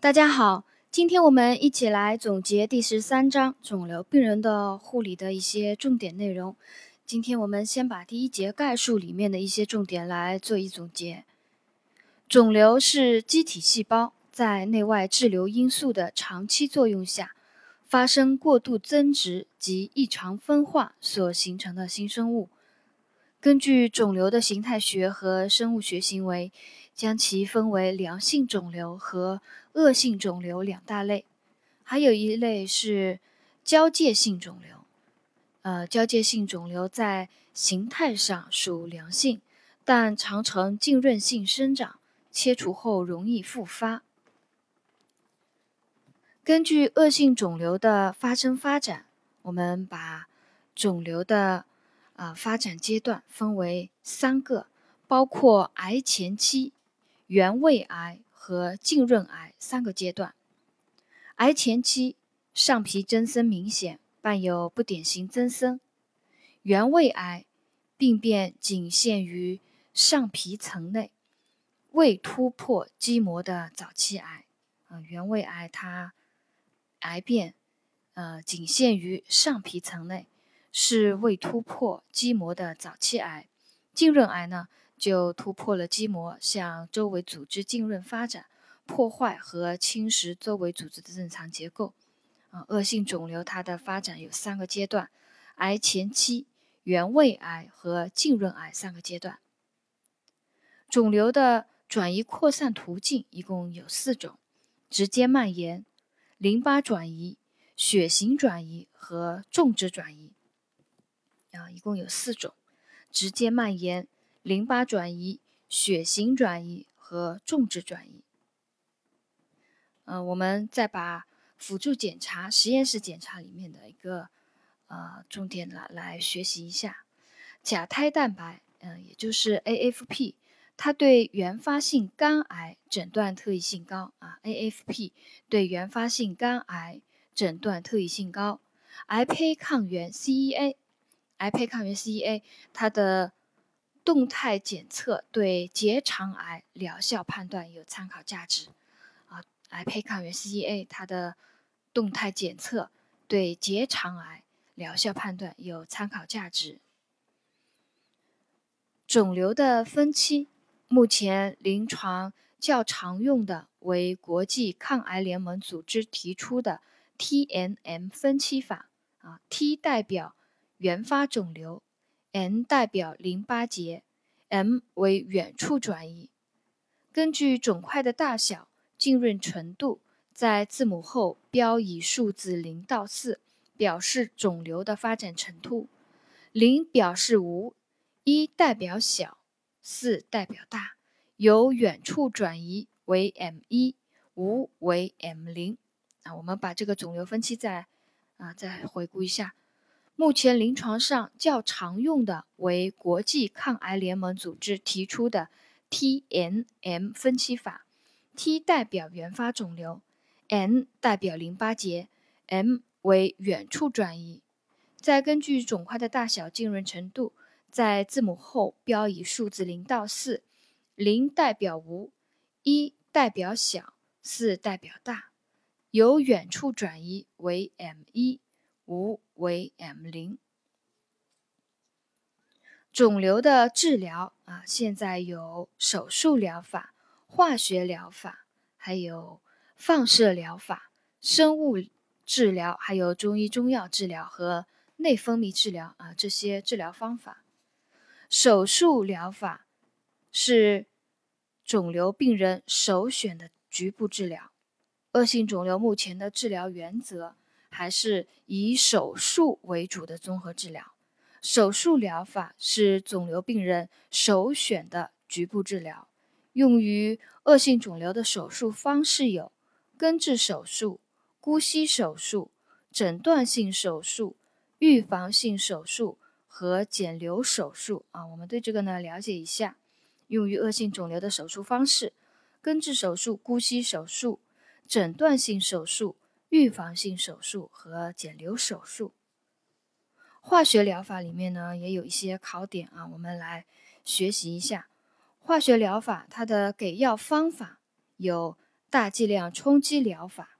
大家好，今天我们一起来总结第十三章肿瘤病人的护理的一些重点内容。今天我们先把第一节概述里面的一些重点来做一总结。肿瘤是机体细胞在内外滞留因素的长期作用下，发生过度增殖及异常分化所形成的新生物。根据肿瘤的形态学和生物学行为。将其分为良性肿瘤和恶性肿瘤两大类，还有一类是交界性肿瘤。呃，交界性肿瘤在形态上属良性，但常呈浸润性生长，切除后容易复发。根据恶性肿瘤的发生发展，我们把肿瘤的啊发展阶段分为三个，包括癌前期。原位癌和浸润癌三个阶段。癌前期上皮增生明显，伴有不典型增生。原位癌病变仅限于上皮层内，未突破基膜的早期癌。啊，原位癌它癌变呃仅限于上皮层内，是未突破基膜的早期癌。浸润癌呢？就突破了基膜，向周围组织浸润发展，破坏和侵蚀周围组织的正常结构。啊，恶性肿瘤它的发展有三个阶段：癌前期、原位癌和浸润癌三个阶段。肿瘤的转移扩散途径一共有四种：直接蔓延、淋巴转移、血型转移和种植转移。啊，一共有四种：直接蔓延。淋巴转移、血型转移和种植转移。嗯，我们再把辅助检查、实验室检查里面的一个呃重点来来学习一下。甲胎蛋白，嗯，也就是 AFP，它对原发性肝癌诊断特异性高啊。AFP 对原发性肝癌诊断特异性高。癌胚抗原 CEA，癌胚抗原 CEA 它的动态检测对结肠癌疗效判断有参考价值，啊，癌胚抗原 CEA 它的动态检测对结肠癌疗效判断有参考价值。肿瘤的分期，目前临床较常用的为国际抗癌联盟组织提出的 TNM 分期法，啊，T 代表原发肿瘤。N 代表淋巴结，M 为远处转移。根据肿块的大小、浸润程度，在字母后标以数字零到四，表示肿瘤的发展程度。零表示无，一代表小，四代表大。由远处转移为 M 一，无为 M 零。啊，我们把这个肿瘤分期再啊再回顾一下。目前临床上较常用的为国际抗癌联盟组织提出的 TNM 分期法，T 代表原发肿瘤，N 代表淋巴结，M 为远处转移。再根据肿块的大小、浸润程度，在字母后标以数字零到四，零代表无，一代表小，四代表大。由远处转移为 M 一。无为 M 零，肿瘤的治疗啊，现在有手术疗法、化学疗法，还有放射疗法、生物治疗，还有中医中药治疗和内分泌治疗啊，这些治疗方法。手术疗法是肿瘤病人首选的局部治疗。恶性肿瘤目前的治疗原则。还是以手术为主的综合治疗，手术疗法是肿瘤病人首选的局部治疗。用于恶性肿瘤的手术方式有根治手术、姑息手术、诊断性手术、预防性手术和减瘤手术。啊，我们对这个呢了解一下。用于恶性肿瘤的手术方式：根治手术、姑息手术、诊断性手术。预防性手术和减瘤手术，化学疗法里面呢也有一些考点啊，我们来学习一下。化学疗法它的给药方法有大剂量冲击疗法，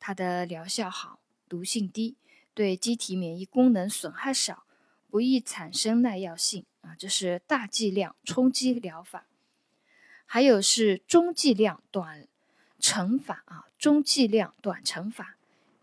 它的疗效好，毒性低，对机体免疫功能损害少，不易产生耐药性啊。这是大剂量冲击疗法。还有是中剂量短乘法啊，中剂量短程法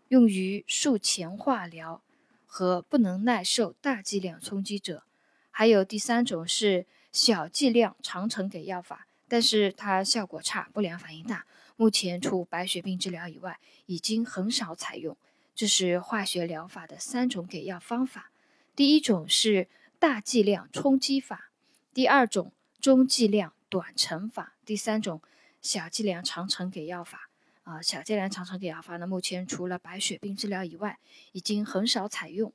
用于术前化疗和不能耐受大剂量冲击者。还有第三种是小剂量长程给药法，但是它效果差，不良反应大。目前除白血病治疗以外，已经很少采用。这是化学疗法的三种给药方法。第一种是大剂量冲击法，第二种中剂量短程法，第三种小剂量长程给药法。啊，小剂量长程给药法呢，目前除了白血病治疗以外，已经很少采用。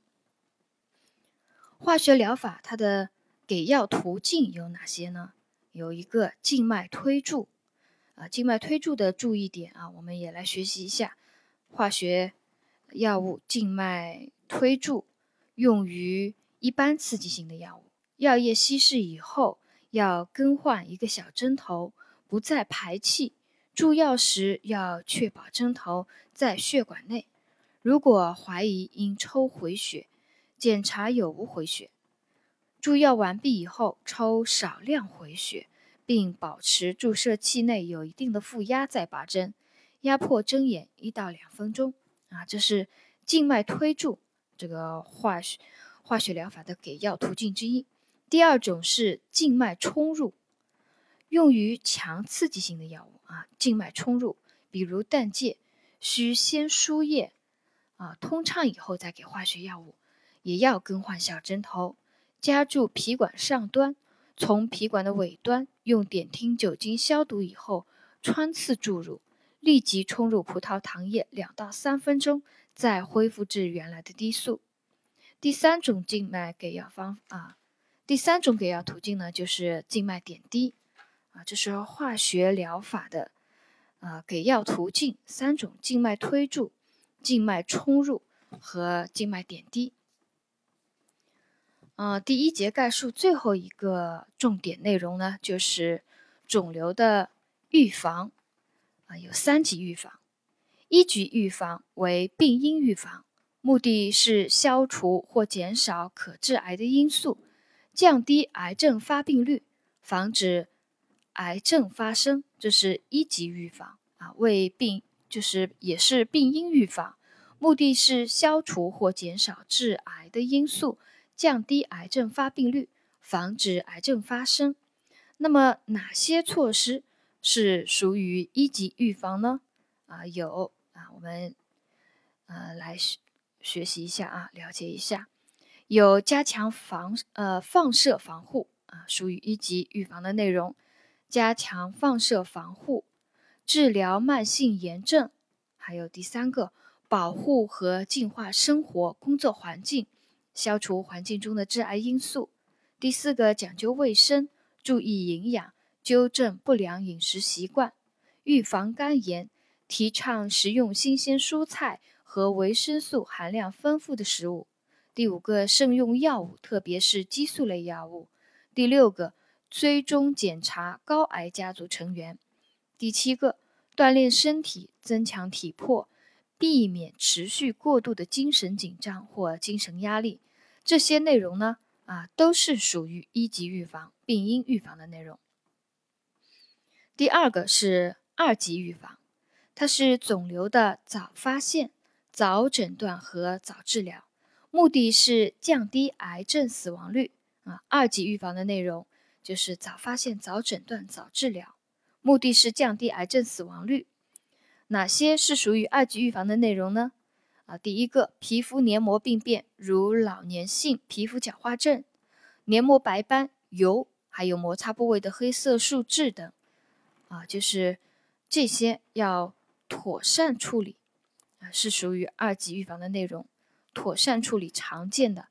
化学疗法它的给药途径有哪些呢？有一个静脉推注。啊，静脉推注的注意点啊，我们也来学习一下。化学药物静脉推注用于一般刺激性的药物，药液稀释以后要更换一个小针头，不再排气。注药时要确保针头在血管内。如果怀疑应抽回血，检查有无回血。注药完毕以后抽少量回血。并保持注射器内有一定的负压再拔针，压迫针眼一到两分钟。啊，这是静脉推注这个化学化学疗法的给药途径之一。第二种是静脉冲入，用于强刺激性的药物啊，静脉冲入，比如氮介，需先输液啊，通畅以后再给化学药物，也要更换小针头，夹住皮管上端。从皮管的尾端用点听酒精消毒以后，穿刺注入，立即冲入葡萄糖液两到三分钟，再恢复至原来的低速。第三种静脉给药方啊，第三种给药途径呢，就是静脉点滴啊，这是化学疗法的啊给药途径三种：静脉推注、静脉冲入和静脉点滴。呃，第一节概述最后一个重点内容呢，就是肿瘤的预防啊，有三级预防。一级预防为病因预防，目的是消除或减少可致癌的因素，降低癌症发病率，防止癌症发生，这是一级预防啊。为病就是也是病因预防，目的是消除或减少致癌的因素。降低癌症发病率，防止癌症发生。那么哪些措施是属于一级预防呢？啊，有啊，我们呃来学学习一下啊，了解一下。有加强防呃放射防护啊，属于一级预防的内容。加强放射防护，治疗慢性炎症，还有第三个，保护和净化生活工作环境。消除环境中的致癌因素。第四个，讲究卫生，注意营养，纠正不良饮食习惯，预防肝炎，提倡食用新鲜蔬菜和维生素含量丰富的食物。第五个，慎用药物，特别是激素类药物。第六个，追踪检查高癌家族成员。第七个，锻炼身体，增强体魄，避免持续过度的精神紧张或精神压力。这些内容呢，啊，都是属于一级预防、病因预防的内容。第二个是二级预防，它是肿瘤的早发现、早诊断和早治疗，目的是降低癌症死亡率。啊，二级预防的内容就是早发现、早诊断、早治疗，目的是降低癌症死亡率。哪些是属于二级预防的内容呢？啊，第一个皮肤黏膜病变，如老年性皮肤角化症、黏膜白斑、疣，还有摩擦部位的黑色素痣等，啊，就是这些要妥善处理，啊，是属于二级预防的内容。妥善处理常见的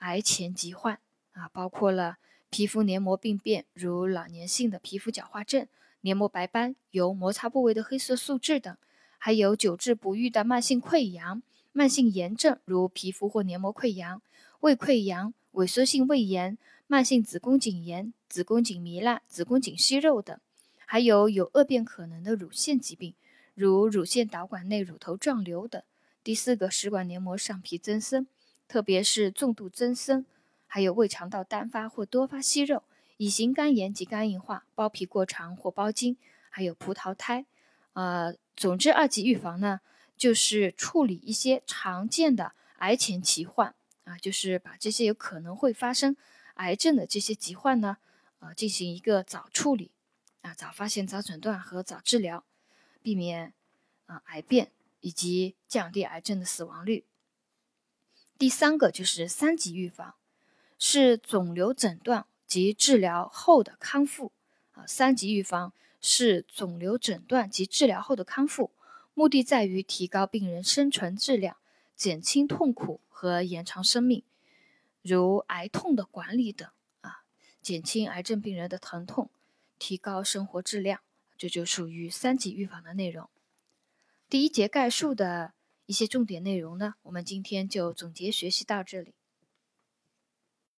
癌前疾患，啊，包括了皮肤黏膜病变，如老年性的皮肤角化症、黏膜白斑、由、摩擦部位的黑色素质等，还有久治不愈的慢性溃疡。慢性炎症，如皮肤或黏膜溃疡、胃溃疡、萎缩性胃炎、慢性子宫颈炎、子宫颈糜烂、子宫颈息肉等，还有有恶变可能的乳腺疾病，如乳腺导管内乳头状瘤等。第四个，食管黏膜上皮增生，特别是重度增生，还有胃肠道单发或多发息肉、乙型肝炎及肝硬化、包皮过长或包茎，还有葡萄胎。呃，总之，二级预防呢，就是处理一些常见的癌前疾患啊，就是把这些有可能会发生癌症的这些疾患呢，呃，进行一个早处理。啊，早发现、早诊断和早治疗，避免啊癌变以及降低癌症的死亡率。第三个就是三级预防，是肿瘤诊断及治疗后的康复。啊，三级预防是肿瘤诊断及治疗后的康复，目的在于提高病人生存质量，减轻痛苦和延长生命，如癌痛的管理等。啊，减轻癌症病人的疼痛。提高生活质量，这就属于三级预防的内容。第一节概述的一些重点内容呢，我们今天就总结学习到这里。